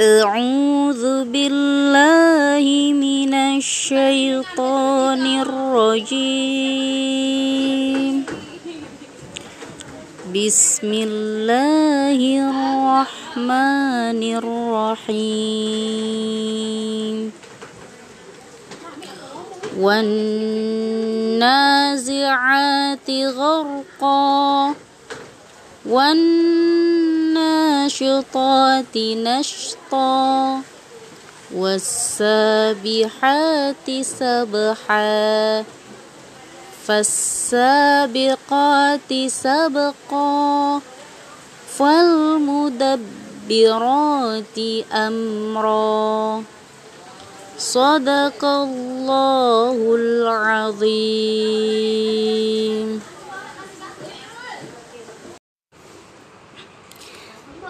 أعوذ بالله من الشيطان الرجيم. بسم الله الرحمن الرحيم. والنازعات غرقا. والناشطات نشطا والسابحات سبحا فالسابقات سبقا فالمدبرات أمرا صدق الله العظيم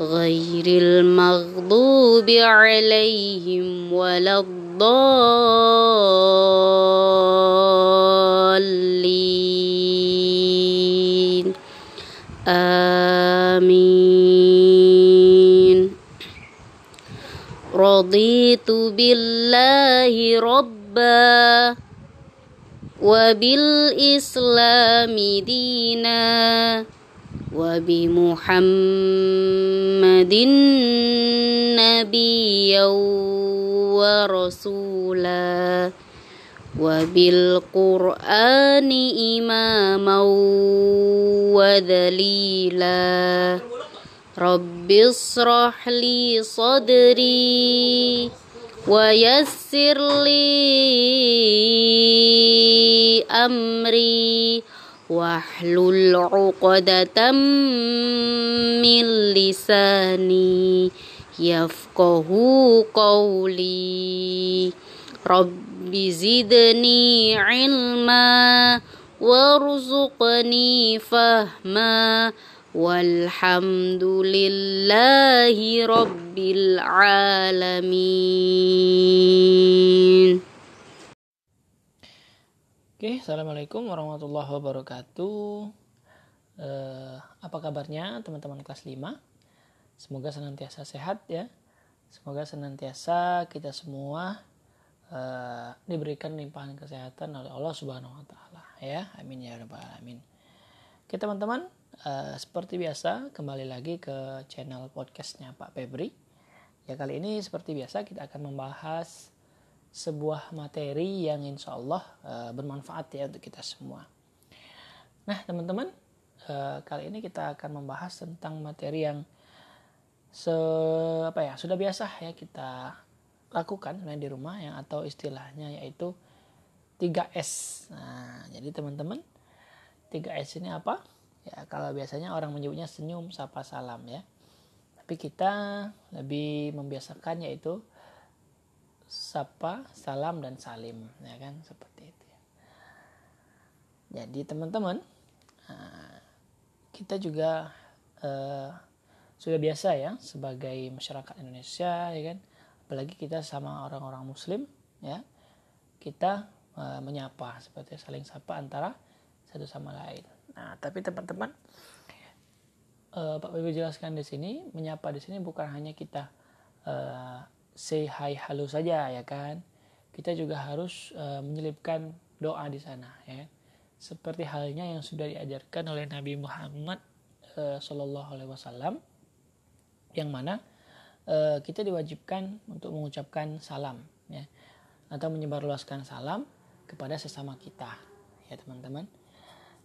غير المغضوب عليهم ولا الضالين. آمين. رضيت بالله ربا وبالإسلام دينا. وبمحمد نبيا ورسولا وبالقرآن إماما ودليلا رب اشرح لي صدري ويسر لي أمري واحلل عقدة من لساني يفقه قولي. رب زدني علما وارزقني فهما. والحمد لله رب العالمين. Oke, assalamualaikum warahmatullahi wabarakatuh. Eh, apa kabarnya teman-teman kelas 5? Semoga senantiasa sehat ya. Semoga senantiasa kita semua eh, diberikan limpahan kesehatan oleh Allah Subhanahu Wa Taala ya. Amin ya rabbal alamin. Oke teman-teman, eh, seperti biasa kembali lagi ke channel podcastnya Pak Febri. Ya kali ini seperti biasa kita akan membahas sebuah materi yang insya Allah uh, bermanfaat ya untuk kita semua. Nah teman-teman uh, kali ini kita akan membahas tentang materi yang se apa ya sudah biasa ya kita lakukan di rumah yang atau istilahnya yaitu 3S. Nah jadi teman-teman 3S ini apa? Ya kalau biasanya orang menyebutnya senyum, sapa, salam ya. Tapi kita lebih membiasakan yaitu sapa, salam dan salim, ya kan seperti itu. Ya. Jadi teman-teman, kita juga uh, sudah biasa ya sebagai masyarakat Indonesia, ya kan, apalagi kita sama orang-orang Muslim, ya, kita uh, menyapa seperti saling sapa antara satu sama lain. Nah, tapi teman-teman, uh, Pak Bibi jelaskan di sini, menyapa di sini bukan hanya kita uh, say hi halo saja ya kan? Kita juga harus uh, menyelipkan doa di sana ya. Seperti halnya yang sudah diajarkan oleh Nabi Muhammad uh, Shallallahu Alaihi Wasallam yang mana uh, kita diwajibkan untuk mengucapkan salam ya. Atau menyebarluaskan salam kepada sesama kita ya teman-teman.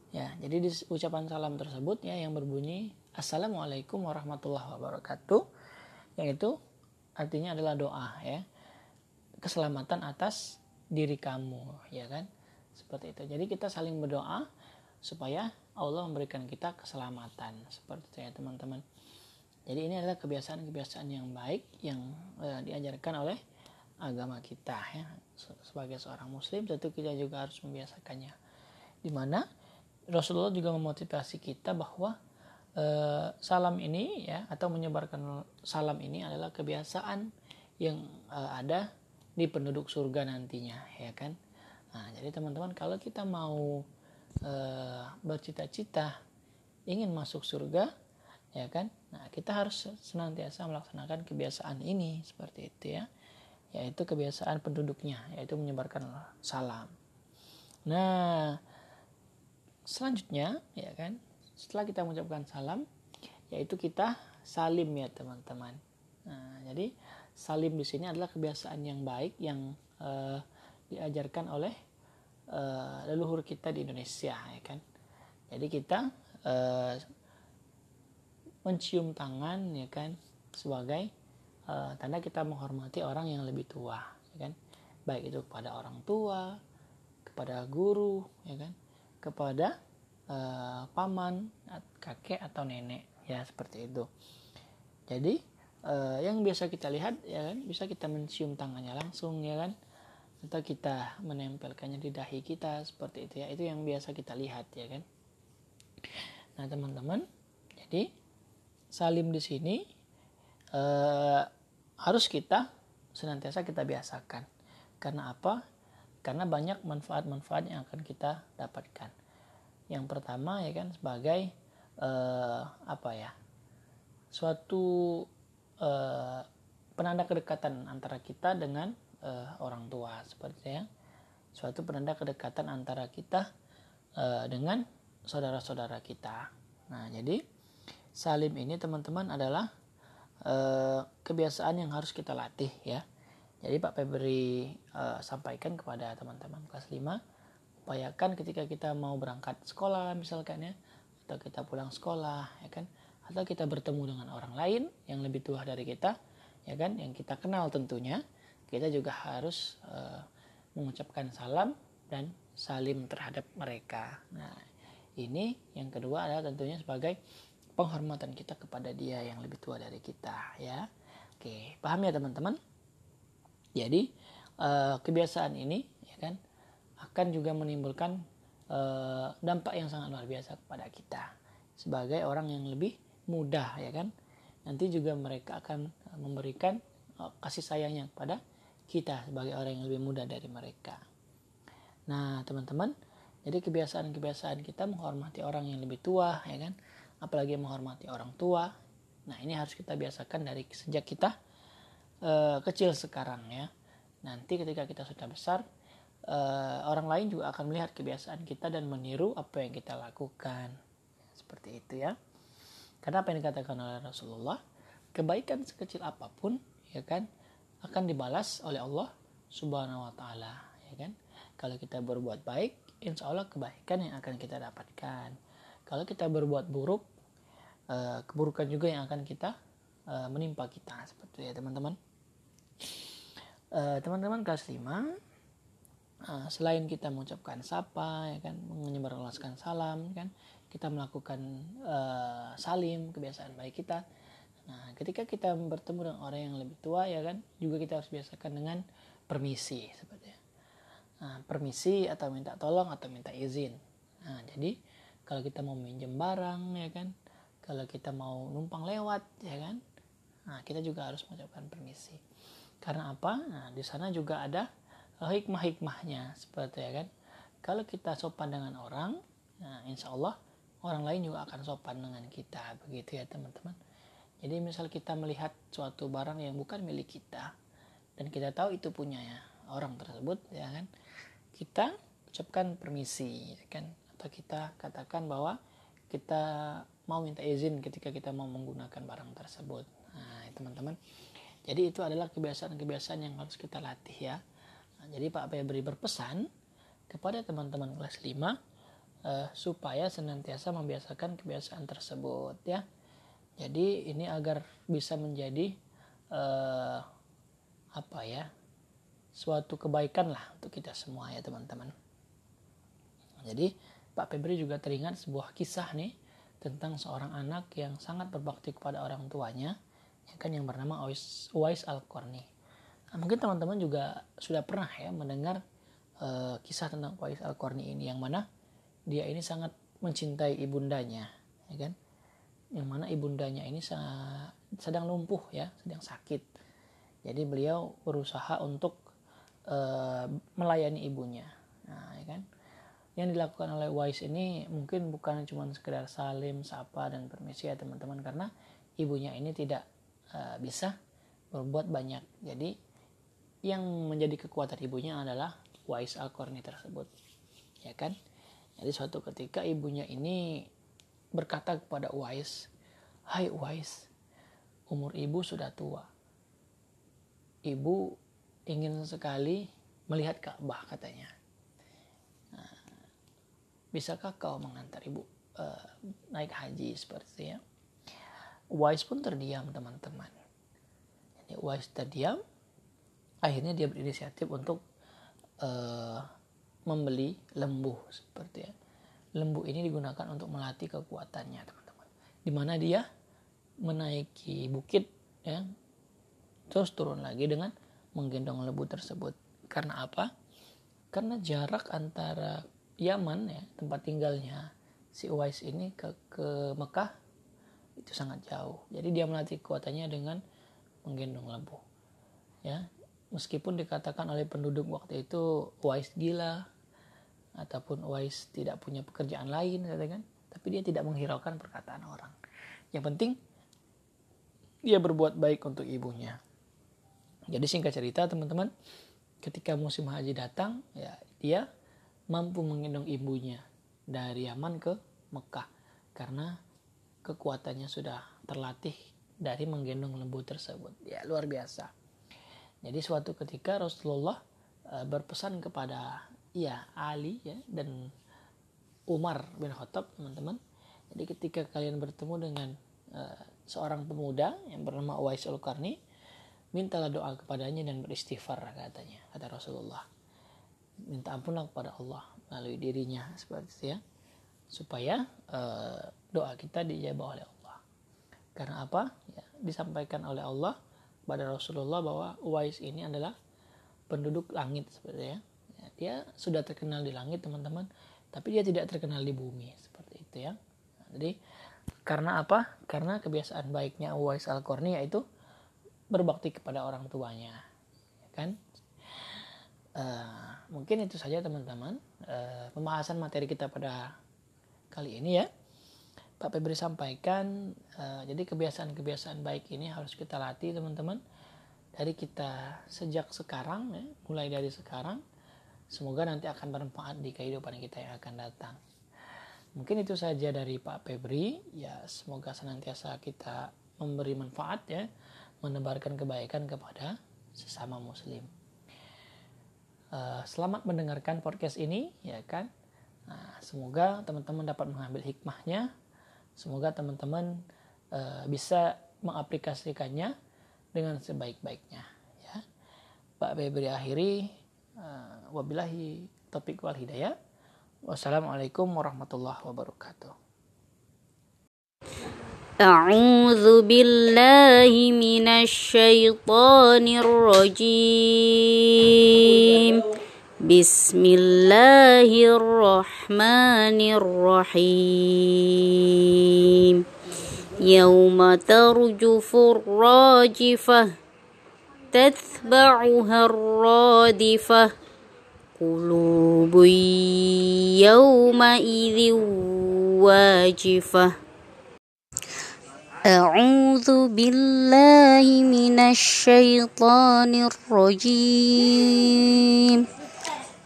Ya jadi di ucapan salam tersebut ya yang berbunyi assalamualaikum warahmatullahi wabarakatuh yang itu artinya adalah doa ya. Keselamatan atas diri kamu ya kan? Seperti itu. Jadi kita saling berdoa supaya Allah memberikan kita keselamatan. Seperti itu ya teman-teman. Jadi ini adalah kebiasaan-kebiasaan yang baik yang eh, diajarkan oleh agama kita ya. Sebagai seorang muslim tentu kita juga harus membiasakannya. Di mana Rasulullah juga memotivasi kita bahwa eh, salam ini ya atau menyebarkan salam ini adalah kebiasaan yang eh, ada di penduduk surga nantinya ya kan? Nah jadi teman-teman kalau kita mau eh, bercita-cita ingin masuk surga ya kan? Nah kita harus senantiasa melaksanakan kebiasaan ini seperti itu ya. Yaitu kebiasaan penduduknya yaitu menyebarkan salam. Nah selanjutnya ya kan setelah kita mengucapkan salam yaitu kita salim ya teman-teman. Nah jadi salim di sini adalah kebiasaan yang baik yang uh, diajarkan oleh uh, leluhur kita di Indonesia ya kan? Jadi kita uh, mencium tangan ya kan? Sebagai tanda kita menghormati orang yang lebih tua ya kan? Baik itu kepada orang tua kepada guru ya kan? Kepada uh, paman, kakek atau nenek ya seperti itu. Jadi uh, yang biasa kita lihat ya kan bisa kita mencium tangannya langsung ya kan atau kita menempelkannya di dahi kita seperti itu ya itu yang biasa kita lihat ya kan. Nah teman-teman jadi salim di sini uh, harus kita senantiasa kita biasakan karena apa? Karena banyak manfaat-manfaat yang akan kita dapatkan. Yang pertama ya kan sebagai uh, apa ya? suatu uh, penanda kedekatan antara kita dengan uh, orang tua seperti ya. Suatu penanda kedekatan antara kita uh, dengan saudara-saudara kita. Nah, jadi salim ini teman-teman adalah kebiasaan yang harus kita latih ya jadi Pak Febri sampaikan kepada teman-teman kelas 5, upayakan ketika kita mau berangkat sekolah misalkan ya, atau kita pulang sekolah ya kan, atau kita bertemu dengan orang lain yang lebih tua dari kita, ya kan, yang kita kenal tentunya, kita juga harus uh, mengucapkan salam dan salim terhadap mereka. Nah, ini yang kedua adalah tentunya sebagai penghormatan kita kepada dia yang lebih tua dari kita ya. Oke, paham ya teman-teman? Jadi uh, kebiasaan ini ya kan akan juga menimbulkan uh, dampak yang sangat luar biasa kepada kita sebagai orang yang lebih mudah ya kan. Nanti juga mereka akan memberikan uh, kasih sayangnya kepada kita sebagai orang yang lebih muda dari mereka. Nah, teman-teman, jadi kebiasaan-kebiasaan kita menghormati orang yang lebih tua ya kan, apalagi menghormati orang tua. Nah, ini harus kita biasakan dari sejak kita uh, kecil sekarang ya. Nanti ketika kita sudah besar, uh, orang lain juga akan melihat kebiasaan kita dan meniru apa yang kita lakukan. Seperti itu ya. Karena apa yang dikatakan oleh Rasulullah, kebaikan sekecil apa pun ya kan akan dibalas oleh Allah Subhanahu wa taala, ya kan? Kalau kita berbuat baik, insya Allah kebaikan yang akan kita dapatkan. Kalau kita berbuat buruk, uh, keburukan juga yang akan kita uh, menimpa kita seperti itu ya teman-teman. Eh, teman-teman kelas 5 eh, selain kita mengucapkan sapa ya kan menyebarluaskan salam kan kita melakukan uh, salim kebiasaan baik kita. Nah ketika kita bertemu dengan orang yang lebih tua ya kan juga kita harus biasakan dengan permisi seperti nah, permisi atau minta tolong atau minta izin. Nah jadi kalau kita mau minjem barang ya kan kalau kita mau numpang lewat ya kan nah kita juga harus mengucapkan permisi. Karena apa? Nah, di sana juga ada hikmah-hikmahnya seperti ya kan. Kalau kita sopan dengan orang, nah, insya Allah orang lain juga akan sopan dengan kita, begitu ya teman-teman. Jadi misal kita melihat suatu barang yang bukan milik kita dan kita tahu itu punya ya, orang tersebut, ya kan, kita ucapkan permisi, ya kan, atau kita katakan bahwa kita mau minta izin ketika kita mau menggunakan barang tersebut. Nah, teman-teman, jadi itu adalah kebiasaan-kebiasaan yang harus kita latih ya. Nah, jadi Pak Febri berpesan kepada teman-teman kelas 5 uh, supaya senantiasa membiasakan kebiasaan tersebut ya. Jadi ini agar bisa menjadi uh, apa ya? suatu kebaikan lah untuk kita semua ya teman-teman. Jadi Pak Febri juga teringat sebuah kisah nih tentang seorang anak yang sangat berbakti kepada orang tuanya, ya kan yang bernama Uwais Al-Qarni. Nah, mungkin teman-teman juga sudah pernah ya mendengar uh, kisah tentang Uwais Al-Qarni ini yang mana dia ini sangat mencintai ibundanya, ya kan? Yang mana ibundanya ini sedang lumpuh ya, sedang sakit. Jadi beliau berusaha untuk uh, melayani ibunya. Nah, ya kan? Yang dilakukan oleh Wise ini mungkin bukan cuma sekedar salim, sapa dan permisi ya teman-teman karena ibunya ini tidak uh, bisa berbuat banyak. Jadi yang menjadi kekuatan ibunya adalah Wise Al-Qarni tersebut. Ya kan? Jadi suatu ketika ibunya ini berkata kepada Wise, "Hai Wise, umur ibu sudah tua. Ibu ingin sekali melihat Ka'bah katanya. Nah, bisakah kau mengantar ibu uh, naik haji seperti ya? Wise pun terdiam teman-teman. Jadi Wise terdiam, akhirnya dia berinisiatif untuk uh, membeli lembu seperti ya. Lembu ini digunakan untuk melatih kekuatannya teman-teman. Di mana dia menaiki bukit ya, terus turun lagi dengan menggendong lembu tersebut. Karena apa? Karena jarak antara Yaman ya tempat tinggalnya si Uwais ini ke ke Mekah itu sangat jauh. Jadi dia melatih kekuatannya dengan menggendong lembu. Ya, meskipun dikatakan oleh penduduk waktu itu Uwais gila ataupun Uwais tidak punya pekerjaan lain katakan, tapi dia tidak menghiraukan perkataan orang. Yang penting dia berbuat baik untuk ibunya. Jadi singkat cerita teman-teman, ketika musim haji datang, ya dia mampu menggendong ibunya dari Yaman ke Mekah karena kekuatannya sudah terlatih dari menggendong lembu tersebut. Ya luar biasa. Jadi suatu ketika Rasulullah uh, berpesan kepada ya Ali ya dan Umar bin Khattab teman-teman. Jadi ketika kalian bertemu dengan uh, seorang pemuda yang bernama Uwais al-Qarni, mintalah doa kepadanya dan beristighfar katanya kata Rasulullah. Minta ampunlah kepada Allah melalui dirinya seperti itu ya. Supaya uh, doa kita dijawab oleh Allah. Karena apa? Ya, disampaikan oleh Allah kepada Rasulullah bahwa Uwais ini adalah penduduk langit seperti ya. dia sudah terkenal di langit teman-teman tapi dia tidak terkenal di bumi seperti itu ya. Jadi karena apa? Karena kebiasaan baiknya Uwais al-Qarni yaitu berbakti kepada orang tuanya ya kan? Uh, mungkin itu saja teman-teman uh, pembahasan materi kita pada kali ini ya Pak Febri sampaikan uh, jadi kebiasaan-kebiasaan baik ini harus kita latih teman-teman dari kita sejak sekarang ya, mulai dari sekarang semoga nanti akan bermanfaat di kehidupan kita yang akan datang mungkin itu saja dari Pak Febri ya semoga senantiasa kita memberi manfaat ya menebarkan kebaikan kepada sesama muslim. Uh, selamat mendengarkan podcast ini, ya kan? Nah, semoga teman-teman dapat mengambil hikmahnya. Semoga teman-teman uh, bisa mengaplikasikannya dengan sebaik-baiknya. Ya. Pak Febri akhiri. Uh, wabillahi topik wal hidayah. Wassalamualaikum warahmatullahi wabarakatuh. أعوذ بالله من الشيطان الرجيم بسم الله الرحمن الرحيم يوم ترجف الراجفة تتبعها الرادفة قلوب يومئذ واجفه أعوذ بالله من الشيطان الرجيم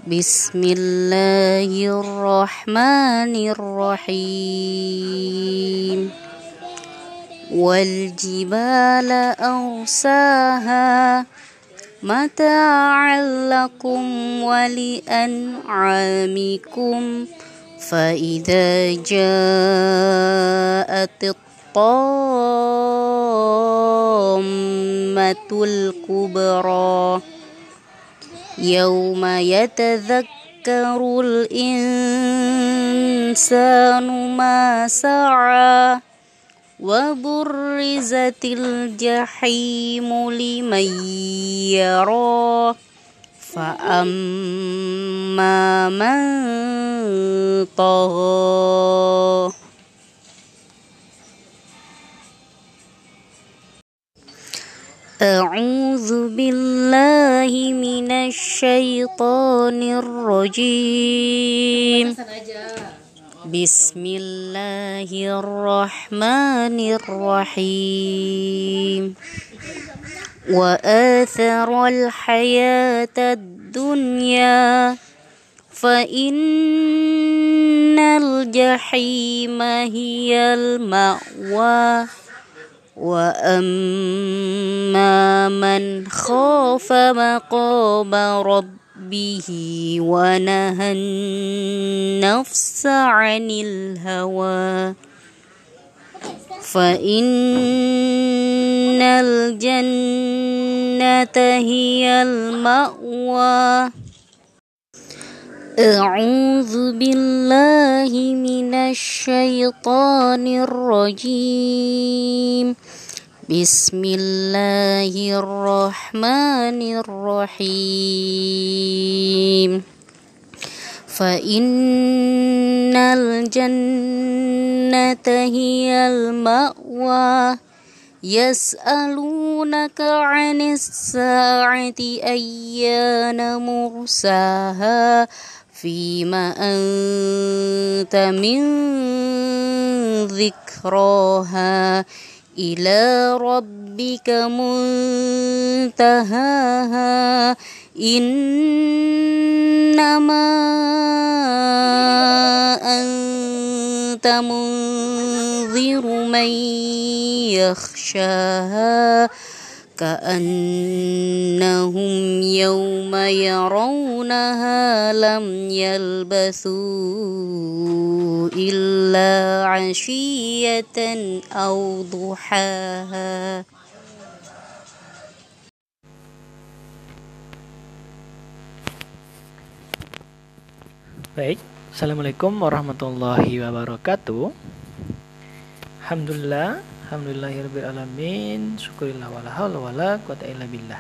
بسم الله الرحمن الرحيم. والجبال أرساها متاعا لكم ولأنعامكم. فإذا جاءت الطامة الكبرى يوم يتذكر الإنسان ما سعى وبرزت الجحيم لمن يرى فأما من طغى أعوذ بالله من الشيطان الرجيم. بسم الله الرحمن الرحيم وآثر الحياة الدنيا فإن الجحيم هي المأوى وأما من خاف مقام ربه ونهى النفس عن الهوى فإن الجنة هي المأوى أعوذ بالله من الشيطان الرجيم بسم الله الرحمن الرحيم فإن الجنة هي المأوى يسألونك عن الساعة أيان مرساها فيما أنت من ذكراها إلى ربك منتهاها. إنما أنت منذر من يخشاها. كأنهم يوم يرونها لم يلبثوا إلا عشية أو ضحاها Baik, Assalamualaikum warahmatullahi wabarakatuh Alhamdulillah Alhamdulillahirrahmanirrahim Syukurillah wa la hawla wa la quwata illa billah.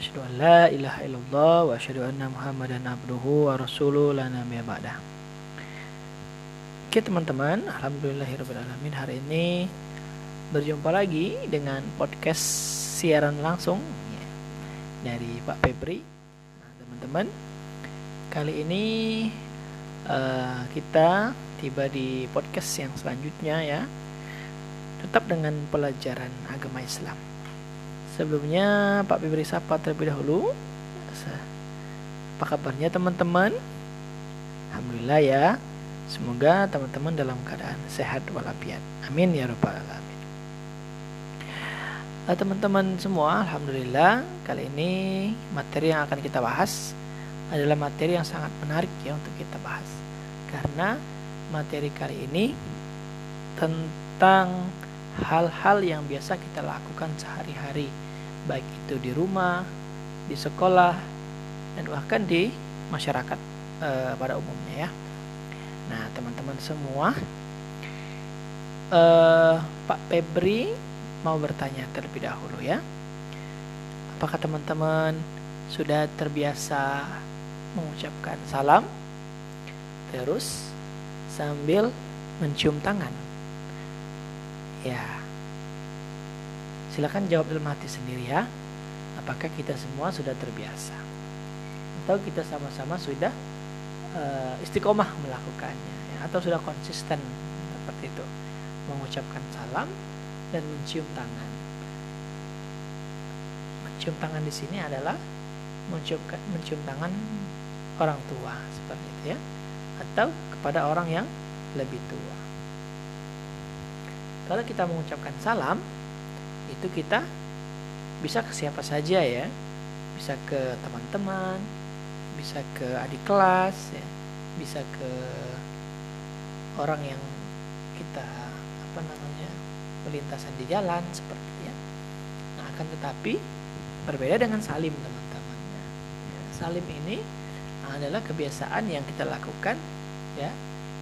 Asyadu an la ilaha illallah Wa asyadu anna muhammadan abduhu wa rasuluh la nabiyya ba'dah Oke teman-teman. Alhamdulillahirrahmanirrahim Hari ini berjumpa lagi dengan podcast siaran langsung Dari Pak Febri. Nah teman-teman Kali ini uh, kita tiba di podcast yang selanjutnya ya tetap dengan pelajaran agama Islam. Sebelumnya Pak Febri sapa terlebih dahulu. Apa kabarnya teman-teman? Alhamdulillah ya. Semoga teman-teman dalam keadaan sehat walafiat. Amin ya rabbal alamin. Nah, teman-teman semua, alhamdulillah kali ini materi yang akan kita bahas adalah materi yang sangat menarik ya untuk kita bahas. Karena materi kali ini tentang hal-hal yang biasa kita lakukan sehari-hari, baik itu di rumah, di sekolah, dan bahkan di masyarakat e, pada umumnya ya. Nah, teman-teman semua, e, Pak Febri mau bertanya terlebih dahulu ya. Apakah teman-teman sudah terbiasa mengucapkan salam terus sambil mencium tangan? Ya. Silakan jawab dalam hati sendiri ya. Apakah kita semua sudah terbiasa? Atau kita sama-sama sudah uh, istiqomah melakukannya ya? atau sudah konsisten seperti itu mengucapkan salam dan mencium tangan. Mencium tangan di sini adalah mencium, mencium tangan orang tua seperti itu ya atau kepada orang yang lebih tua. Kalau kita mengucapkan salam, itu kita bisa ke siapa saja ya. bisa ke teman-teman bisa ke adik kelas ya. Bisa ke orang yang kita apa namanya melintasan di jalan seperti ya. Nah akan tetapi berbeda dengan salim teman-teman. Ya, salim ini adalah kebiasaan yang kita lakukan ya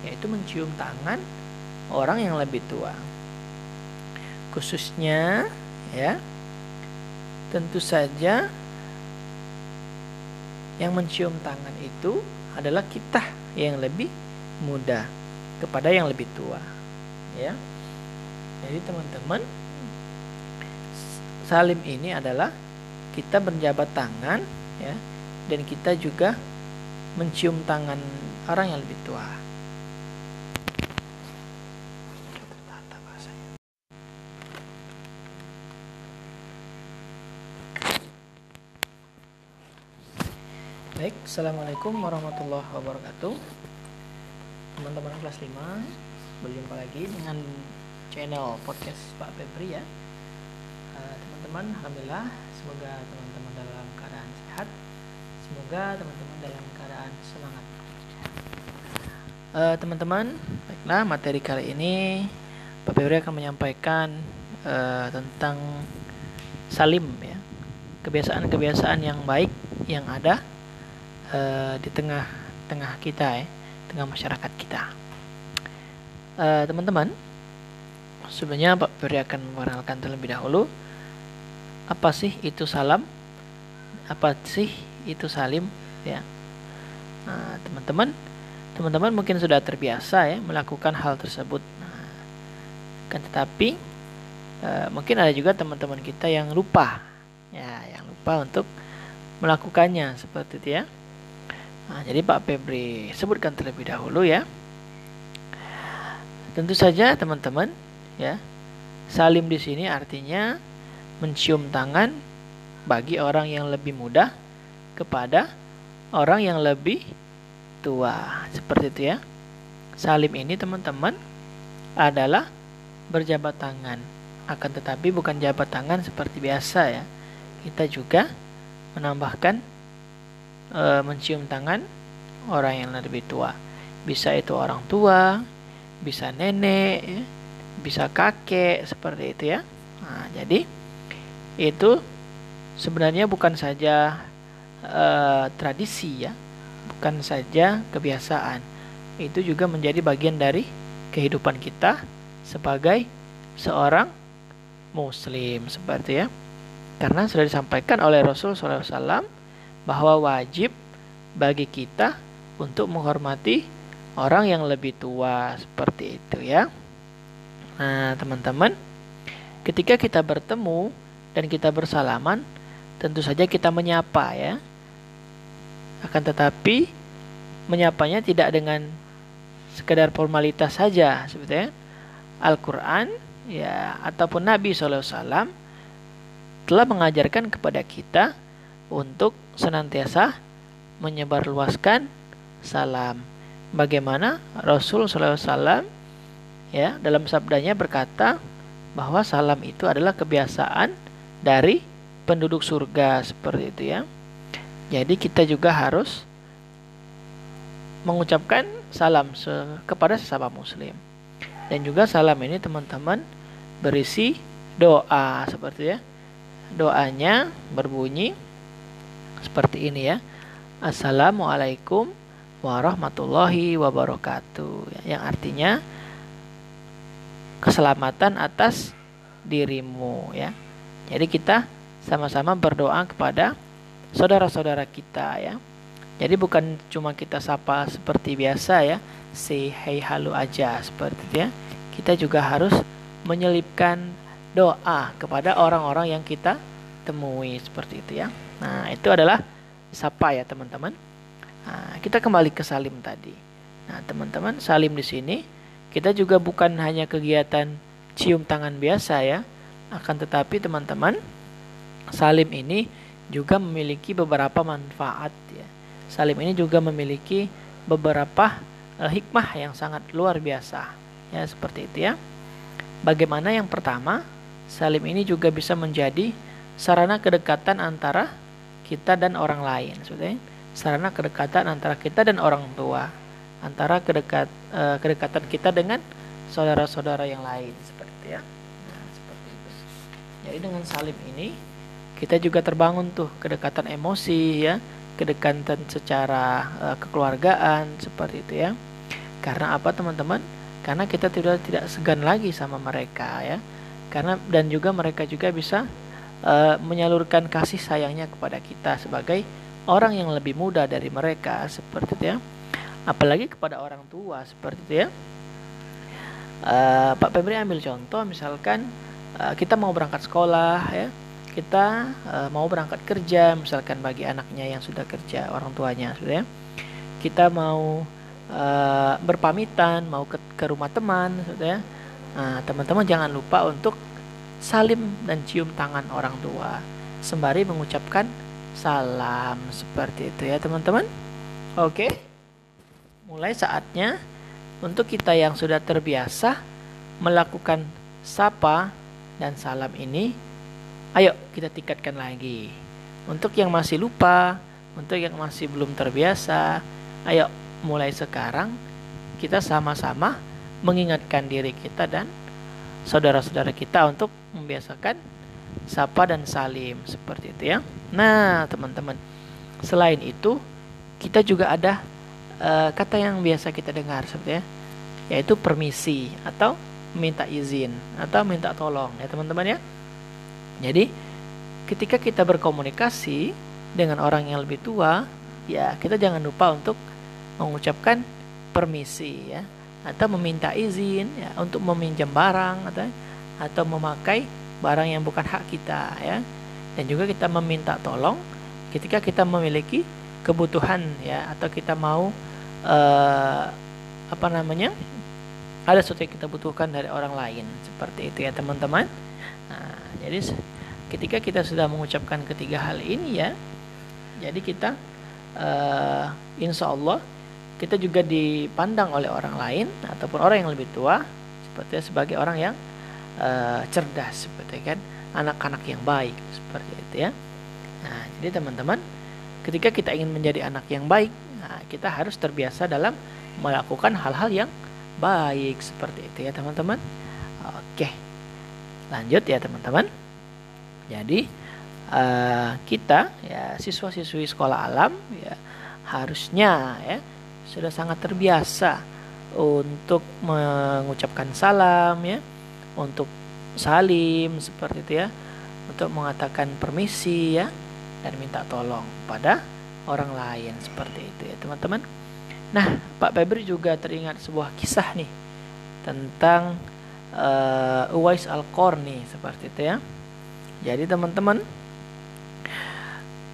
yaitu mencium tangan orang yang lebih tua khususnya ya. Tentu saja yang mencium tangan itu adalah kita yang lebih muda kepada yang lebih tua ya. Jadi teman-teman salim ini adalah kita berjabat tangan ya dan kita juga mencium tangan orang yang lebih tua Baik, Assalamualaikum warahmatullahi wabarakatuh. Teman-teman kelas 5 Berjumpa lagi dengan channel podcast Pak Febri ya. Eh, Teman-teman, Alhamdulillah Semoga teman-teman dalam keadaan sehat. Semoga teman-teman dalam keadaan semangat. Uh, Teman-teman, baiklah materi kali ini Pak Febri akan menyampaikan uh, tentang salim ya. Kebiasaan-kebiasaan yang baik yang ada uh, di tengah-tengah kita ya, tengah masyarakat kita. Uh, teman-teman, sebenarnya Pak Beri akan memperkenalkan terlebih dahulu apa sih itu salam, apa sih itu salim, ya. Nah, teman-teman, teman-teman mungkin sudah terbiasa ya melakukan hal tersebut. Nah, kan tetapi uh, mungkin ada juga teman-teman kita yang lupa, ya, yang lupa untuk melakukannya seperti itu ya. Nah, jadi Pak Febri sebutkan terlebih dahulu ya. Tentu saja teman-teman ya. Salim di sini artinya mencium tangan bagi orang yang lebih muda kepada orang yang lebih tua. Seperti itu ya. Salim ini teman-teman adalah berjabat tangan. Akan tetapi bukan jabat tangan seperti biasa ya. Kita juga menambahkan e, mencium tangan orang yang lebih tua. Bisa itu orang tua, bisa nenek, ya, bisa kakek seperti itu ya. Nah, jadi itu sebenarnya bukan saja e, tradisi ya, bukan saja kebiasaan. Itu juga menjadi bagian dari kehidupan kita sebagai seorang muslim seperti ya. Karena sudah disampaikan oleh Rasul SAW bahwa wajib bagi kita untuk menghormati orang yang lebih tua seperti itu ya. Nah, teman-teman, ketika kita bertemu dan kita bersalaman, tentu saja kita menyapa ya. Akan tetapi menyapanya tidak dengan sekedar formalitas saja sebetulnya. Al-Qur'an ya ataupun Nabi SAW telah mengajarkan kepada kita untuk senantiasa menyebarluaskan salam. Bagaimana Rasul SAW ya dalam sabdanya berkata bahwa salam itu adalah kebiasaan dari penduduk surga seperti itu ya. Jadi kita juga harus mengucapkan salam kepada sesama muslim. Dan juga salam ini teman-teman berisi doa seperti ya. Doanya berbunyi seperti ini ya. Assalamualaikum warahmatullahi wabarakatuh. Yang artinya keselamatan atas dirimu ya. Jadi kita sama-sama berdoa kepada saudara-saudara kita ya. Jadi bukan cuma kita sapa seperti biasa ya, say hey halo aja seperti itu ya. Kita juga harus menyelipkan doa kepada orang-orang yang kita temui seperti itu ya. Nah, itu adalah sapa ya, teman-teman. Nah, kita kembali ke salim tadi. Nah, teman-teman, salim di sini kita juga bukan hanya kegiatan cium tangan biasa ya. Akan tetapi teman-teman, salim ini juga memiliki beberapa manfaat ya. Salim ini juga memiliki beberapa uh, hikmah yang sangat luar biasa. Ya, seperti itu ya. Bagaimana yang pertama, salim ini juga bisa menjadi sarana kedekatan antara kita dan orang lain sebetulnya sarana kedekatan antara kita dan orang tua antara kedekat uh, kedekatan kita dengan saudara-saudara yang lain seperti ya. Nah, seperti itu jadi dengan salim ini kita juga terbangun tuh kedekatan emosi ya. Kedekatan secara uh, kekeluargaan seperti itu ya. Karena apa teman-teman? Karena kita tidak tidak segan lagi sama mereka ya. Karena dan juga mereka juga bisa uh, menyalurkan kasih sayangnya kepada kita sebagai orang yang lebih muda dari mereka seperti itu ya. Apalagi kepada orang tua seperti itu ya. Uh, Pak Febri ambil contoh misalkan uh, kita mau berangkat sekolah ya. Kita uh, mau berangkat kerja misalkan bagi anaknya yang sudah kerja orang tuanya sudah ya. Kita mau uh, berpamitan mau ke, ke rumah teman gitu ya. Nah, teman-teman jangan lupa untuk salim dan cium tangan orang tua. Sembari mengucapkan salam seperti itu ya teman-teman. Oke. Mulai saatnya untuk kita yang sudah terbiasa melakukan sapa dan salam ini ayo kita tingkatkan lagi. Untuk yang masih lupa untuk yang masih belum terbiasa ayo mulai sekarang kita sama-sama mengingatkan diri kita dan saudara-saudara kita untuk membiasakan sapa dan salim seperti itu ya. Nah, teman-teman, selain itu kita juga ada uh, kata yang biasa kita dengar seperti ya, yaitu permisi atau minta izin atau minta tolong ya teman-teman ya. Jadi ketika kita berkomunikasi dengan orang yang lebih tua, ya kita jangan lupa untuk mengucapkan permisi ya atau meminta izin ya untuk meminjam barang atau atau memakai barang yang bukan hak kita ya. Dan juga kita meminta tolong ketika kita memiliki kebutuhan ya atau kita mau uh, apa namanya ada sesuatu yang kita butuhkan dari orang lain seperti itu ya teman-teman. Nah, jadi ketika kita sudah mengucapkan ketiga hal ini ya jadi kita uh, insya Allah kita juga dipandang oleh orang lain ataupun orang yang lebih tua seperti sebagai orang yang uh, cerdas seperti kan anak-anak yang baik seperti itu ya. Nah jadi teman-teman ketika kita ingin menjadi anak yang baik nah, kita harus terbiasa dalam melakukan hal-hal yang baik seperti itu ya teman-teman. Oke lanjut ya teman-teman. Jadi uh, kita ya siswa-siswi sekolah alam ya harusnya ya sudah sangat terbiasa untuk mengucapkan salam ya, untuk salim seperti itu ya, untuk mengatakan permisi ya dan minta tolong pada orang lain seperti itu ya teman-teman. Nah Pak Febri juga teringat sebuah kisah nih tentang uh, Uwais Al-Qarni seperti itu ya. Jadi teman-teman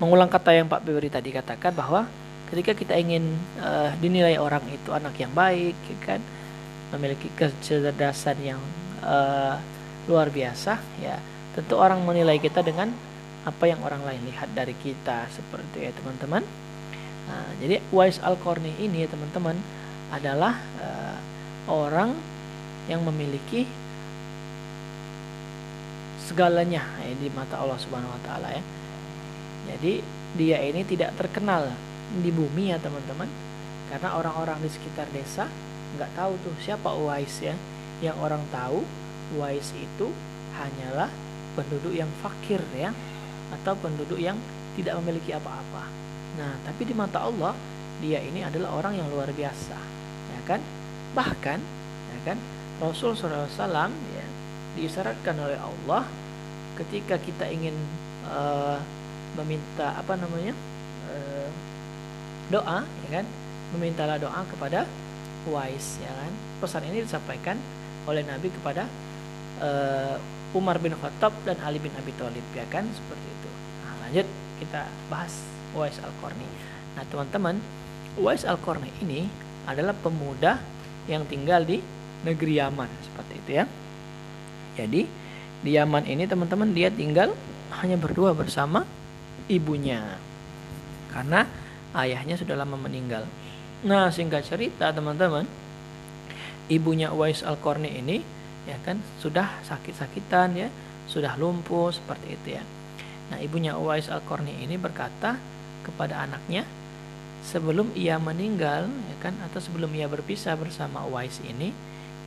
mengulang kata yang Pak Febri tadi katakan bahwa ketika kita ingin uh, dinilai orang itu anak yang baik ya kan memiliki kecerdasan yang uh, luar biasa ya tentu orang menilai kita dengan apa yang orang lain lihat dari kita seperti ya teman-teman. Nah, jadi Wais al Qarni ini ya teman-teman adalah uh, orang yang memiliki segalanya ya, di mata Allah Subhanahu Wa Taala ya. Jadi dia ini tidak terkenal di bumi ya teman-teman. Karena orang-orang di sekitar desa nggak tahu tuh siapa Uwais ya. Yang orang tahu Uwais itu hanyalah penduduk yang fakir ya atau penduduk yang tidak memiliki apa-apa. Nah tapi di mata Allah dia ini adalah orang yang luar biasa ya kan? Bahkan ya kan Rasul SAW ya diisyaratkan oleh Allah ketika kita ingin uh, meminta apa namanya doa ya kan? Memintalah doa kepada Wais ya kan? Pesan ini disampaikan oleh Nabi kepada uh, Umar bin Khattab dan Ali bin Abi Thalib ya kan? Seperti itu. Nah lanjut kita bahas Wais Al-Qarni. Nah teman-teman Wais Al-Qarni ini adalah pemuda yang tinggal di negeri Yaman seperti itu ya. Jadi di Yaman ini teman-teman dia tinggal hanya berdua bersama ibunya. Karena ayahnya sudah lama meninggal. Nah, singkat cerita teman-teman, ibunya Uwais Al-Qarni ini ya kan sudah sakit-sakitan ya, sudah lumpuh seperti itu ya. Nah, ibunya Uwais Al-Qarni ini berkata kepada anaknya sebelum ia meninggal ya kan atau sebelum ia berpisah bersama Uwais ini,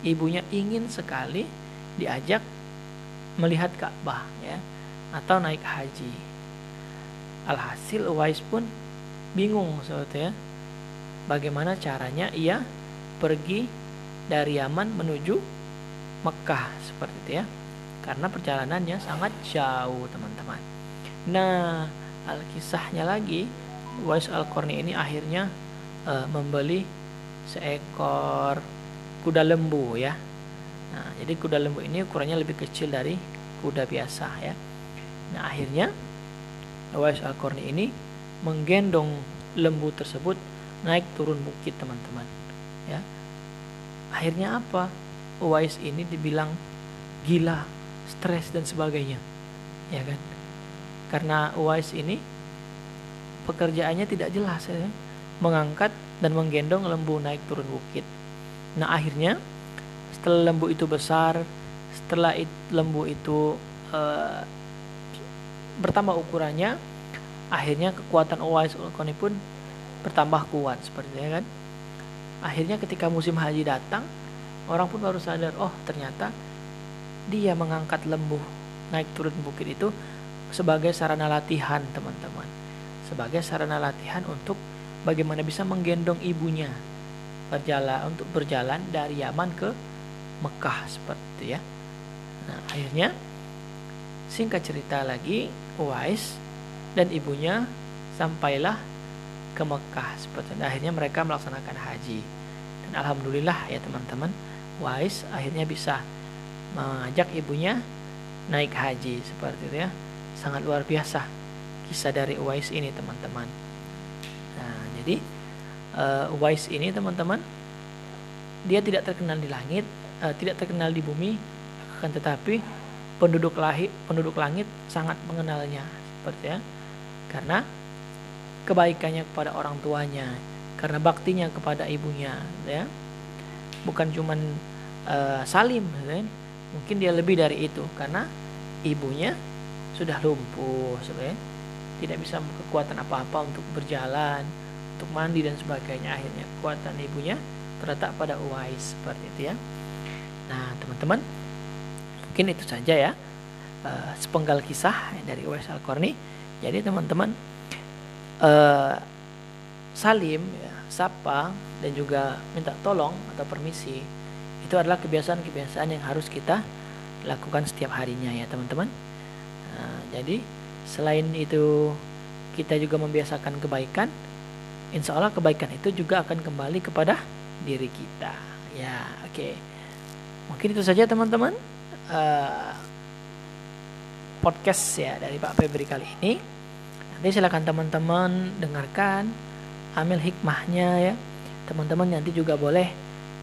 ibunya ingin sekali diajak melihat Ka'bah ya atau naik haji. Alhasil Uwais pun bingung sebetulnya bagaimana caranya ia pergi dari Yaman menuju Mekah seperti itu ya. Karena perjalanannya sangat jauh teman-teman. Nah alkisahnya lagi Wais Al-Qarni ini akhirnya uh, membeli seekor kuda lembu ya. Nah jadi kuda lembu ini ukurannya lebih kecil dari kuda biasa ya. Nah akhirnya Wais Al-Qarni ini menggendong lembu tersebut naik turun bukit teman-teman ya akhirnya apa Uwais ini dibilang gila, stres dan sebagainya. Ya kan? Karena Uwais ini pekerjaannya tidak jelas ya. Mengangkat dan menggendong lembu naik turun bukit. Nah, akhirnya setelah lembu itu besar, setelah it, lembu itu uh, bertambah ukurannya, akhirnya kekuatan Uwais Ulkoni pun bertambah kuat seperti itu kan. Akhirnya ketika musim haji datang, orang pun baru sadar oh ternyata dia mengangkat lembu naik turun bukit itu sebagai sarana latihan teman-teman sebagai sarana latihan untuk bagaimana bisa menggendong ibunya berjalan untuk berjalan dari Yaman ke Mekah seperti ya nah akhirnya singkat cerita lagi Uwais dan ibunya sampailah ke Mekah seperti itu. akhirnya mereka melaksanakan haji. Dan alhamdulillah ya teman-teman Wise akhirnya bisa mengajak ibunya naik haji seperti itu ya. Sangat luar biasa kisah dari Uwais ini teman-teman. Nah jadi uh, Uwais ini teman-teman dia tidak terkenal di langit uh, tidak terkenal di bumi akan tetapi penduduk lahir penduduk langit sangat mengenalnya seperti ya karena kebaikannya kepada orang tuanya karena baktinya kepada ibunya ya. Bukan cuman uh, Salim kan? mungkin dia lebih dari itu karena ibunya sudah lumpuh sebenarnya tidak bisa kekuatan apa-apa untuk berjalan untuk mandi dan sebagainya. Akhirnya kekuatan ibunya terletak pada Uwais seperti itu ya. Nah teman-teman mungkin itu saja ya. Uh, sepenggal kisah dari Uwais Al-Qarni jadi teman-teman uh, Salim ya, sapa dan juga minta tolong atau permisi itu adalah kebiasaan-kebiasaan yang harus kita lakukan setiap harinya ya teman-teman. Nah, jadi selain itu kita juga membiasakan kebaikan insya Allah kebaikan itu juga akan kembali kepada diri kita. Ya oke. Okay. mungkin itu saja teman-teman. Uh, podcast ya dari Pak Febri kali ini. Nanti silakan teman-teman dengarkan ambil hikmahnya ya. Teman-teman nanti juga boleh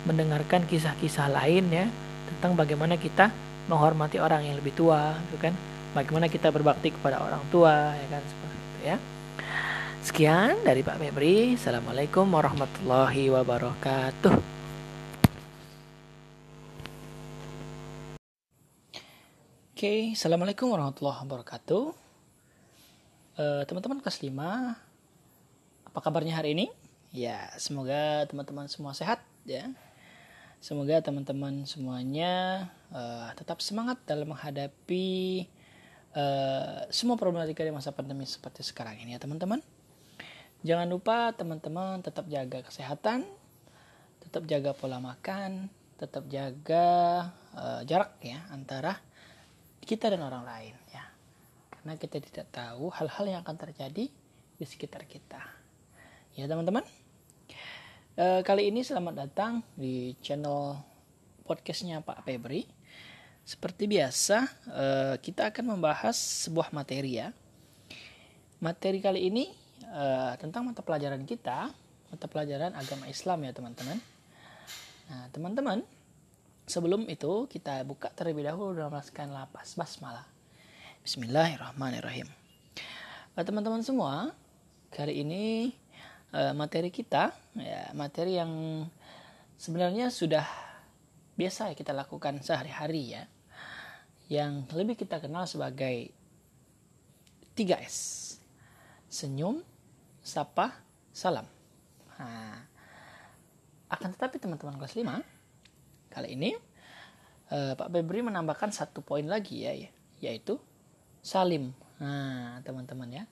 mendengarkan kisah-kisah lain ya tentang bagaimana kita menghormati orang yang lebih tua gitu kan. Bagaimana kita berbakti kepada orang tua ya kan seperti itu ya. Sekian dari Pak Febri. Assalamualaikum warahmatullahi wabarakatuh Oke, okay, assalamualaikum warahmatullahi wabarakatuh. Uh, teman-teman kelas 5, apa kabarnya hari ini? Ya, semoga teman-teman semua sehat ya. Semoga teman-teman semuanya uh, tetap semangat dalam menghadapi uh, semua problematika di masa pandemi seperti sekarang ini ya teman-teman. Jangan lupa teman-teman tetap jaga kesehatan, tetap jaga pola makan, tetap jaga uh, jarak ya antara kita dan orang lain ya. Karena kita tidak tahu hal-hal yang akan terjadi di sekitar kita. Ya teman-teman, e, kali ini selamat datang di channel podcastnya Pak Febri. Seperti biasa, e, kita akan membahas sebuah materi ya. Materi kali ini e, tentang mata pelajaran kita, mata pelajaran agama Islam ya teman-teman. Nah teman-teman, sebelum itu kita buka terlebih dahulu dalam melaksanakan lapas basmalah. Bismillahirrahmanirrahim. Teman-teman semua, kali ini uh, materi kita ya materi yang sebenarnya sudah biasa kita lakukan sehari-hari ya yang lebih kita kenal sebagai 3S. Senyum, sapa, salam. Nah, akan tetapi teman-teman kelas 5, kali ini eh, Pak Febri menambahkan satu poin lagi ya, yaitu salim. Nah, teman-teman ya.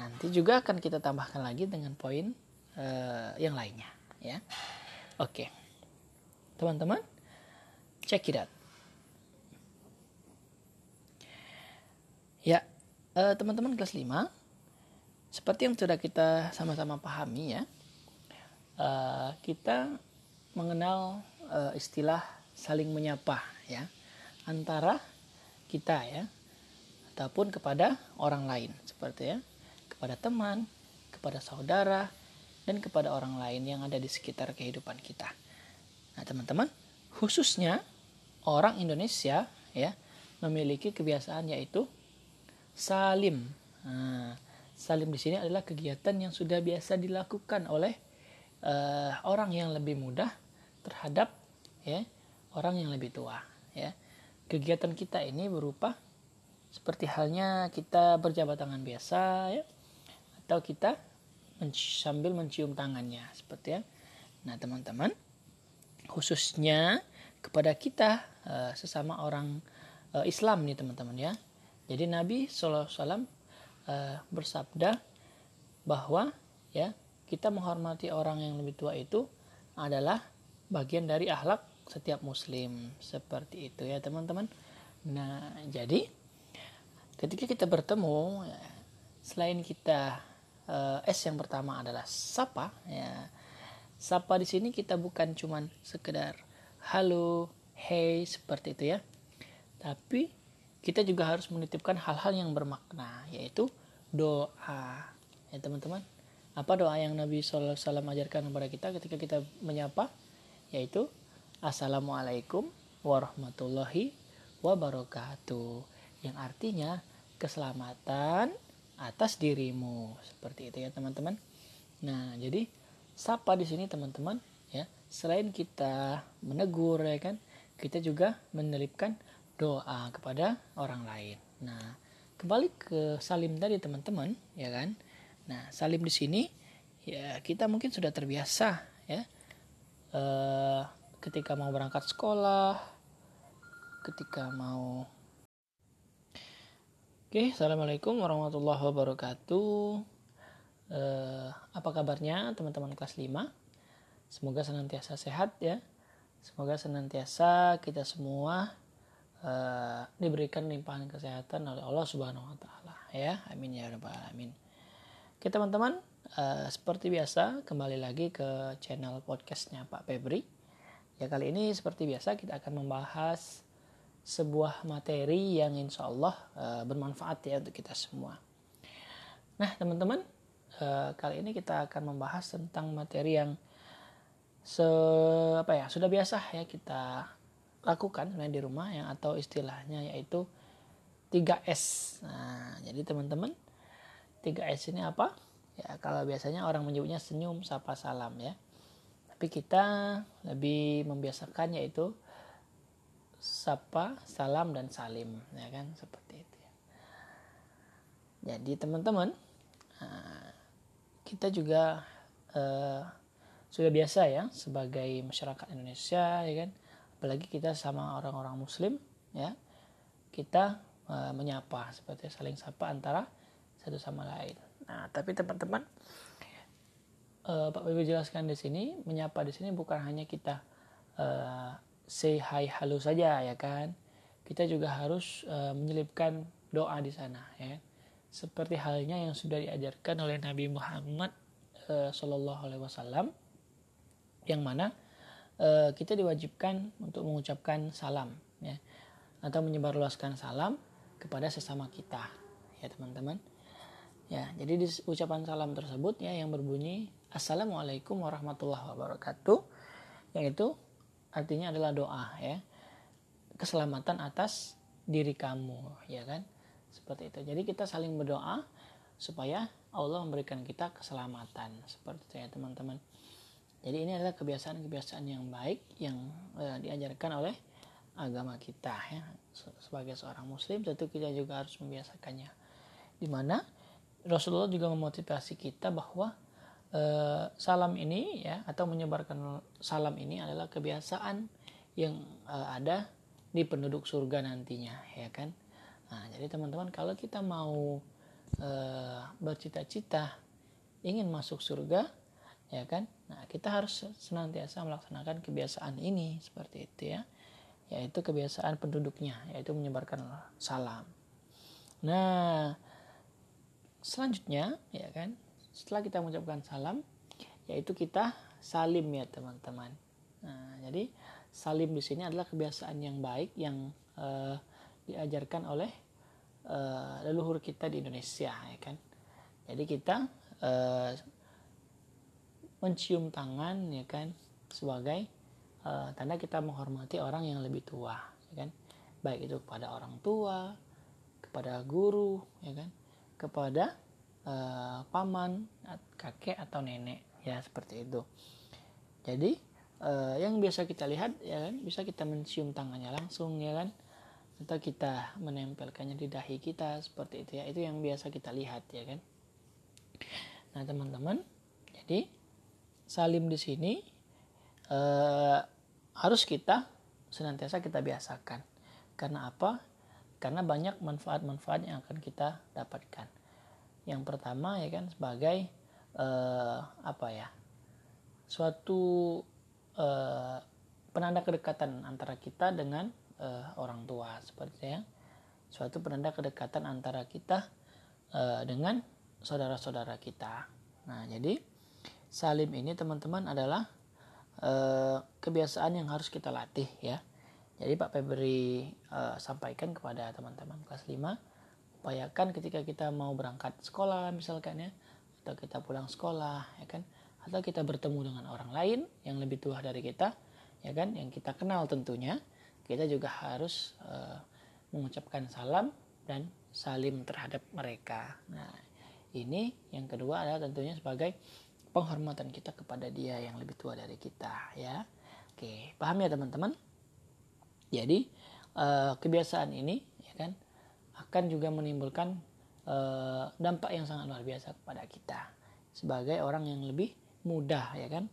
Nanti juga akan kita tambahkan lagi dengan poin eh, yang lainnya ya. Oke. Teman-teman, check it out. Ya, eh, teman-teman kelas 5 seperti yang sudah kita sama-sama pahami ya. eh, kita mengenal eh, istilah saling menyapa ya antara kita ya ataupun kepada orang lain seperti ya kepada teman, kepada saudara dan kepada orang lain yang ada di sekitar kehidupan kita. Nah, teman-teman, khususnya orang Indonesia ya memiliki kebiasaan yaitu salim. Nah, salim di sini adalah kegiatan yang sudah biasa dilakukan oleh uh, orang yang lebih muda terhadap ya orang yang lebih tua ya. Kegiatan kita ini berupa seperti halnya kita berjabat tangan biasa ya atau kita menci sambil mencium tangannya seperti ya. Nah, teman-teman, khususnya kepada kita uh, sesama orang uh, Islam nih teman-teman ya. Jadi Nabi SAW uh, bersabda bahwa ya kita menghormati orang yang lebih tua itu adalah bagian dari akhlak setiap muslim. Seperti itu ya teman-teman. Nah jadi ketika kita bertemu ya, selain kita uh, S yang pertama adalah sapa ya. Sapa di sini kita bukan cuman sekedar halo hey seperti itu ya. Tapi kita juga harus menitipkan hal-hal yang bermakna yaitu doa. Ya teman-teman. Apa doa yang Nabi SAW ajarkan kepada kita ketika kita menyapa yaitu Assalamualaikum warahmatullahi wabarakatuh yang artinya keselamatan atas dirimu seperti itu ya teman-teman. Nah jadi sapa di sini teman-teman ya. Selain kita menegur ya kan kita juga menelipkan doa kepada orang lain. Nah kembali ke salim tadi teman-teman ya kan. Nah salim di sini ya kita mungkin sudah terbiasa ya e, ketika mau berangkat sekolah ketika mau Oke, assalamualaikum warahmatullahi wabarakatuh. Eh, apa kabarnya teman-teman kelas 5? Semoga senantiasa sehat ya. Semoga senantiasa kita semua eh, diberikan limpahan kesehatan oleh Allah Subhanahu wa taala ya. Amin ya rabbal alamin. Oke teman-teman, eh, seperti biasa kembali lagi ke channel podcastnya Pak Febri. Ya kali ini seperti biasa kita akan membahas sebuah materi yang insya Allah uh, bermanfaat ya untuk kita semua. Nah teman-teman uh, kali ini kita akan membahas tentang materi yang se apa ya sudah biasa ya kita lakukan di rumah yang atau istilahnya yaitu 3S. Nah jadi teman-teman 3S ini apa? Ya kalau biasanya orang menyebutnya senyum, sapa, salam ya. Tapi kita lebih membiasakan yaitu sapa, salam dan salim, ya kan seperti itu. Ya. Jadi teman-teman, eh, kita juga uh, sudah biasa ya sebagai masyarakat Indonesia, ya kan, apalagi kita sama orang-orang Muslim, ya, kita uh, menyapa seperti saling sapa antara satu sama lain. Nah, tapi teman-teman, uh, Pak Bibi jelaskan di sini, menyapa di sini bukan hanya kita uh, say hi halo saja ya kan? Kita juga harus uh, menyelipkan doa di sana ya. Seperti halnya yang sudah diajarkan oleh Nabi Muhammad uh, Alaihi Wasallam yang mana uh, kita diwajibkan untuk mengucapkan salam ya. Atau menyebarluaskan salam kepada sesama kita ya teman-teman ya jadi di ucapan salam tersebut ya yang berbunyi Assalamualaikum warahmatullahi wabarakatuh yang itu artinya adalah doa ya keselamatan atas diri kamu ya kan? Seperti itu. Jadi kita saling berdoa supaya Allah memberikan kita keselamatan seperti itu ya teman-teman. Jadi ini adalah kebiasaan-kebiasaan yang baik yang eh, diajarkan oleh agama kita ya sebagai seorang muslim tentu kita juga harus membiasakannya. Di mana Rasulullah juga memotivasi kita bahwa eh, salam ini ya atau menyebarkan salam ini adalah kebiasaan yang eh, ada di penduduk surga nantinya ya kan? Nah jadi teman-teman kalau kita mau eh, bercita-cita ingin masuk surga ya kan? Nah kita harus senantiasa melaksanakan kebiasaan ini seperti itu ya. Yaitu kebiasaan penduduknya yaitu menyebarkan salam. Nah selanjutnya ya kan? Setelah kita mengucapkan salam yaitu kita salim ya teman-teman. Nah jadi salim di sini adalah kebiasaan yang baik yang uh, diajarkan oleh uh, leluhur kita di Indonesia ya kan? Jadi kita uh, mencium tangan ya kan? Sebagai uh, tanda kita menghormati orang yang lebih tua ya kan? Baik itu kepada orang tua kepada guru ya kan kepada uh, paman, kakek atau nenek ya seperti itu. Jadi uh, yang biasa kita lihat ya kan bisa kita mencium tangannya langsung ya kan atau kita menempelkannya di dahi kita seperti itu ya itu yang biasa kita lihat ya kan. Nah teman-teman jadi salim di sini uh, harus kita senantiasa kita biasakan karena apa? Karena banyak manfaat-manfaat yang akan kita dapatkan. Yang pertama ya kan sebagai uh, apa ya suatu uh, penanda kedekatan antara kita dengan uh, orang tua seperti ya suatu penanda kedekatan antara kita uh, dengan saudara-saudara kita. Nah jadi salim ini teman-teman adalah uh, kebiasaan yang harus kita latih ya jadi Pak Febri uh, sampaikan kepada teman-teman kelas 5, upayakan ketika kita mau berangkat sekolah misalkan ya, atau kita pulang sekolah ya kan, atau kita bertemu dengan orang lain yang lebih tua dari kita, ya kan, yang kita kenal tentunya, kita juga harus uh, mengucapkan salam dan salim terhadap mereka. Nah, ini yang kedua adalah tentunya sebagai penghormatan kita kepada dia yang lebih tua dari kita ya. Oke, paham ya teman-teman? Jadi uh, kebiasaan ini ya kan akan juga menimbulkan uh, dampak yang sangat luar biasa kepada kita sebagai orang yang lebih mudah ya kan.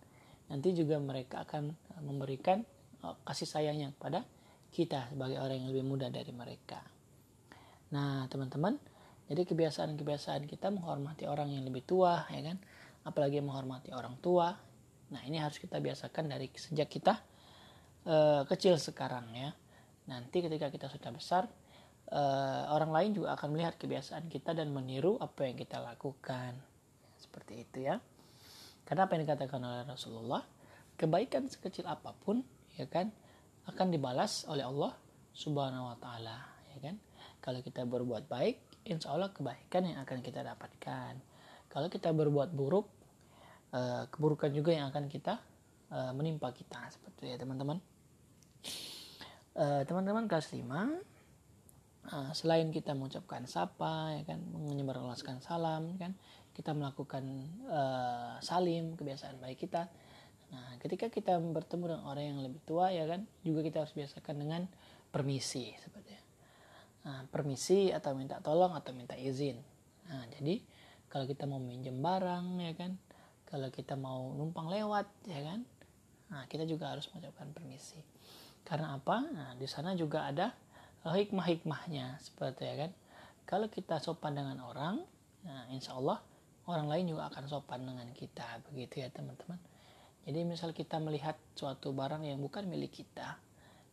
Nanti juga mereka akan memberikan uh, kasih sayangnya kepada kita sebagai orang yang lebih muda dari mereka. Nah, teman-teman, jadi kebiasaan-kebiasaan kita menghormati orang yang lebih tua, ya kan? Apalagi menghormati orang tua. Nah, ini harus kita biasakan dari sejak kita uh, kecil sekarang ya. Nanti ketika kita sudah besar, uh, orang lain juga akan melihat kebiasaan kita dan meniru apa yang kita lakukan. Seperti itu ya. Karena apa yang dikatakan oleh Rasulullah, kebaikan sekecil apa pun ya kan akan dibalas oleh Allah Subhanahu wa taala, ya kan? Kalau kita berbuat baik, insya Allah kebaikan yang akan kita dapatkan. Kalau kita berbuat buruk, uh, keburukan juga yang akan kita menimpa kita seperti itu ya teman-teman. Eh, teman-teman kelas 5 uh, eh, selain kita mengucapkan sapa ya kan menyebarluaskan salam kan kita melakukan uh, salim kebiasaan baik kita. Nah ketika kita bertemu dengan orang yang lebih tua ya kan juga kita harus biasakan dengan permisi seperti nah, permisi atau minta tolong atau minta izin. Nah jadi kalau kita mau minjem barang ya kan kalau kita mau numpang lewat ya kan nah kita juga harus mengucapkan permisi karena apa? Nah, di sana juga ada uh, hikmah-hikmahnya seperti ya kan. Kalau kita sopan dengan orang, nah insya Allah orang lain juga akan sopan dengan kita begitu ya teman-teman. Jadi misal kita melihat suatu barang yang bukan milik kita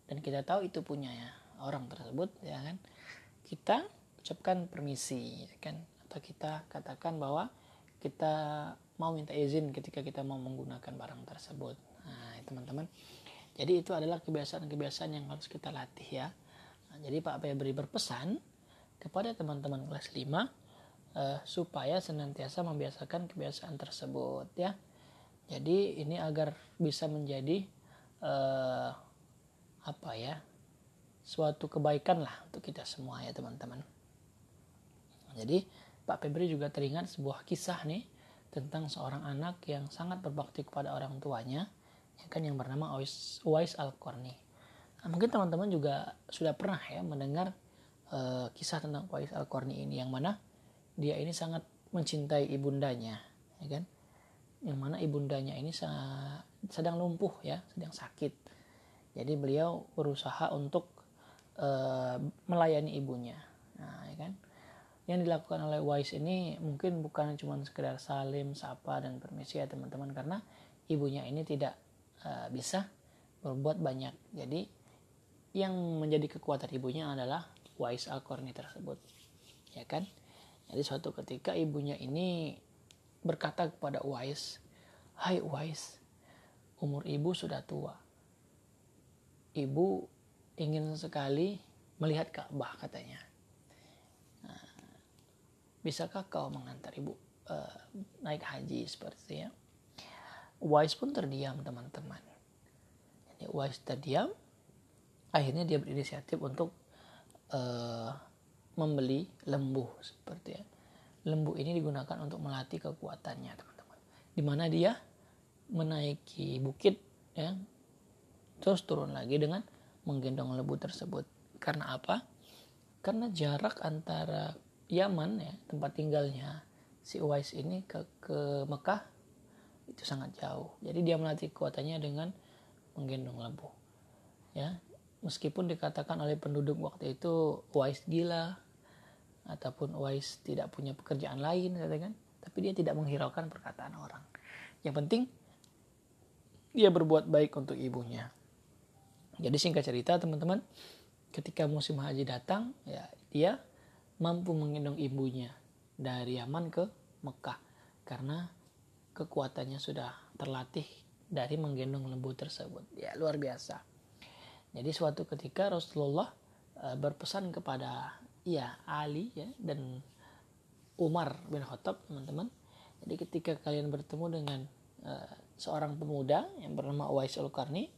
dan kita tahu itu punya ya orang tersebut ya kan, kita ucapkan permisi ya kan atau kita katakan bahwa kita mau minta izin ketika kita mau menggunakan barang tersebut. Nah, teman-teman. Jadi itu adalah kebiasaan-kebiasaan yang harus kita latih ya. Nah, jadi Pak Febri berpesan kepada teman-teman kelas 5 uh, eh, supaya senantiasa membiasakan kebiasaan tersebut ya. Jadi ini agar bisa menjadi uh, apa ya suatu kebaikan lah untuk kita semua ya teman-teman. Jadi Pak Febri juga teringat sebuah kisah nih tentang seorang anak yang sangat berbakti kepada orang tuanya ya kan yang bernama Uwais, Uwais Al-Qarni. Nah, mungkin teman-teman juga sudah pernah ya mendengar uh, kisah tentang Uwais Al-Qarni ini yang mana dia ini sangat mencintai ibundanya ya kan? Yang mana ibundanya ini sedang lumpuh ya sedang sakit. Jadi beliau berusaha untuk uh, melayani ibunya. Nah ya kan? Yang dilakukan oleh Wise ini mungkin bukan cuma sekedar salim, sapa dan permisi ya teman-teman karena ibunya ini tidak uh, bisa berbuat banyak. Jadi yang menjadi kekuatan ibunya adalah Wise Al-Qarni tersebut. Ya kan? Jadi suatu ketika ibunya ini berkata kepada Wise, "Hai Wise, umur ibu sudah tua. Ibu ingin sekali melihat Ka'bah katanya bisakah kau mengantar ibu uh, naik haji seperti itu ya Wise pun terdiam teman-teman. Jadi Wise terdiam akhirnya dia berinisiatif untuk uh, membeli lembu seperti ya. Lembu ini digunakan untuk melatih kekuatannya teman-teman. Di mana dia menaiki bukit ya terus turun lagi dengan menggendong lembu tersebut. Karena apa? Karena jarak antara Yaman ya tempat tinggalnya si Uwais ini ke ke Mekah itu sangat jauh. Jadi dia melatih kekuatannya dengan menggendong lembu. Ya, meskipun dikatakan oleh penduduk waktu itu Uwais gila ataupun Uwais tidak punya pekerjaan lain katakan, tapi dia tidak menghiraukan perkataan orang. Yang penting dia berbuat baik untuk ibunya. Jadi singkat cerita teman-teman, ketika musim haji datang, ya dia mampu menggendong ibunya dari Yaman ke Mekah karena kekuatannya sudah terlatih dari menggendong lembu tersebut. Ya, luar biasa. Jadi suatu ketika Rasulullah uh, berpesan kepada ya Ali ya dan Umar bin Khattab, teman-teman. Jadi ketika kalian bertemu dengan uh, seorang pemuda yang bernama Uwais al-Qarni,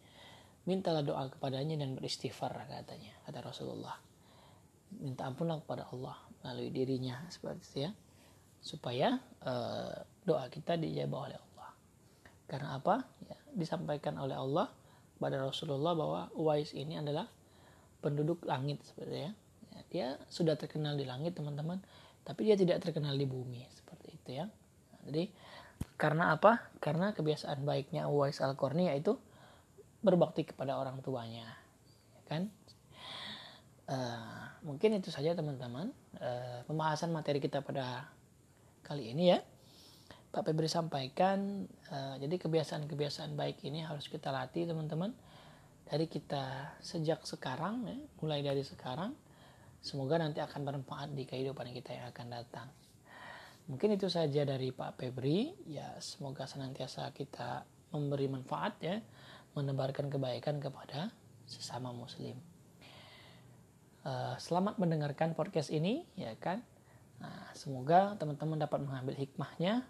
mintalah doa kepadanya dan beristighfar katanya, kata Rasulullah minta ampunlah kepada Allah melalui dirinya seperti itu ya supaya uh, doa kita dijawab oleh Allah. Karena apa? Ya, disampaikan oleh Allah pada Rasulullah bahwa Uwais ini adalah penduduk langit seperti ya. ya dia sudah terkenal di langit teman-teman tapi dia tidak terkenal di bumi seperti itu ya. Nah, jadi karena apa? Karena kebiasaan baiknya Uwais al-Qarni yaitu berbakti kepada orang tuanya ya kan? Uh, mungkin itu saja teman-teman. Uh, pembahasan materi kita pada kali ini ya. Pak Febri sampaikan uh, jadi kebiasaan-kebiasaan baik ini harus kita latih teman-teman. Dari kita sejak sekarang ya, mulai dari sekarang semoga nanti akan bermanfaat di kehidupan kita yang akan datang. Mungkin itu saja dari Pak Febri. Ya semoga senantiasa kita memberi manfaat ya menebarkan kebaikan kepada sesama muslim. Uh, selamat mendengarkan podcast ini ya kan nah, semoga teman-teman dapat mengambil hikmahnya.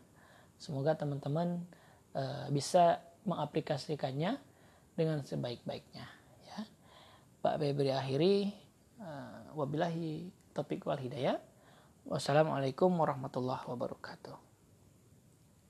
Semoga teman-teman uh, bisa mengaplikasikannya dengan sebaik-baiknya ya. Pak Febri akhiri uh, wabillahi topik wal hidayah. Wassalamualaikum warahmatullahi wabarakatuh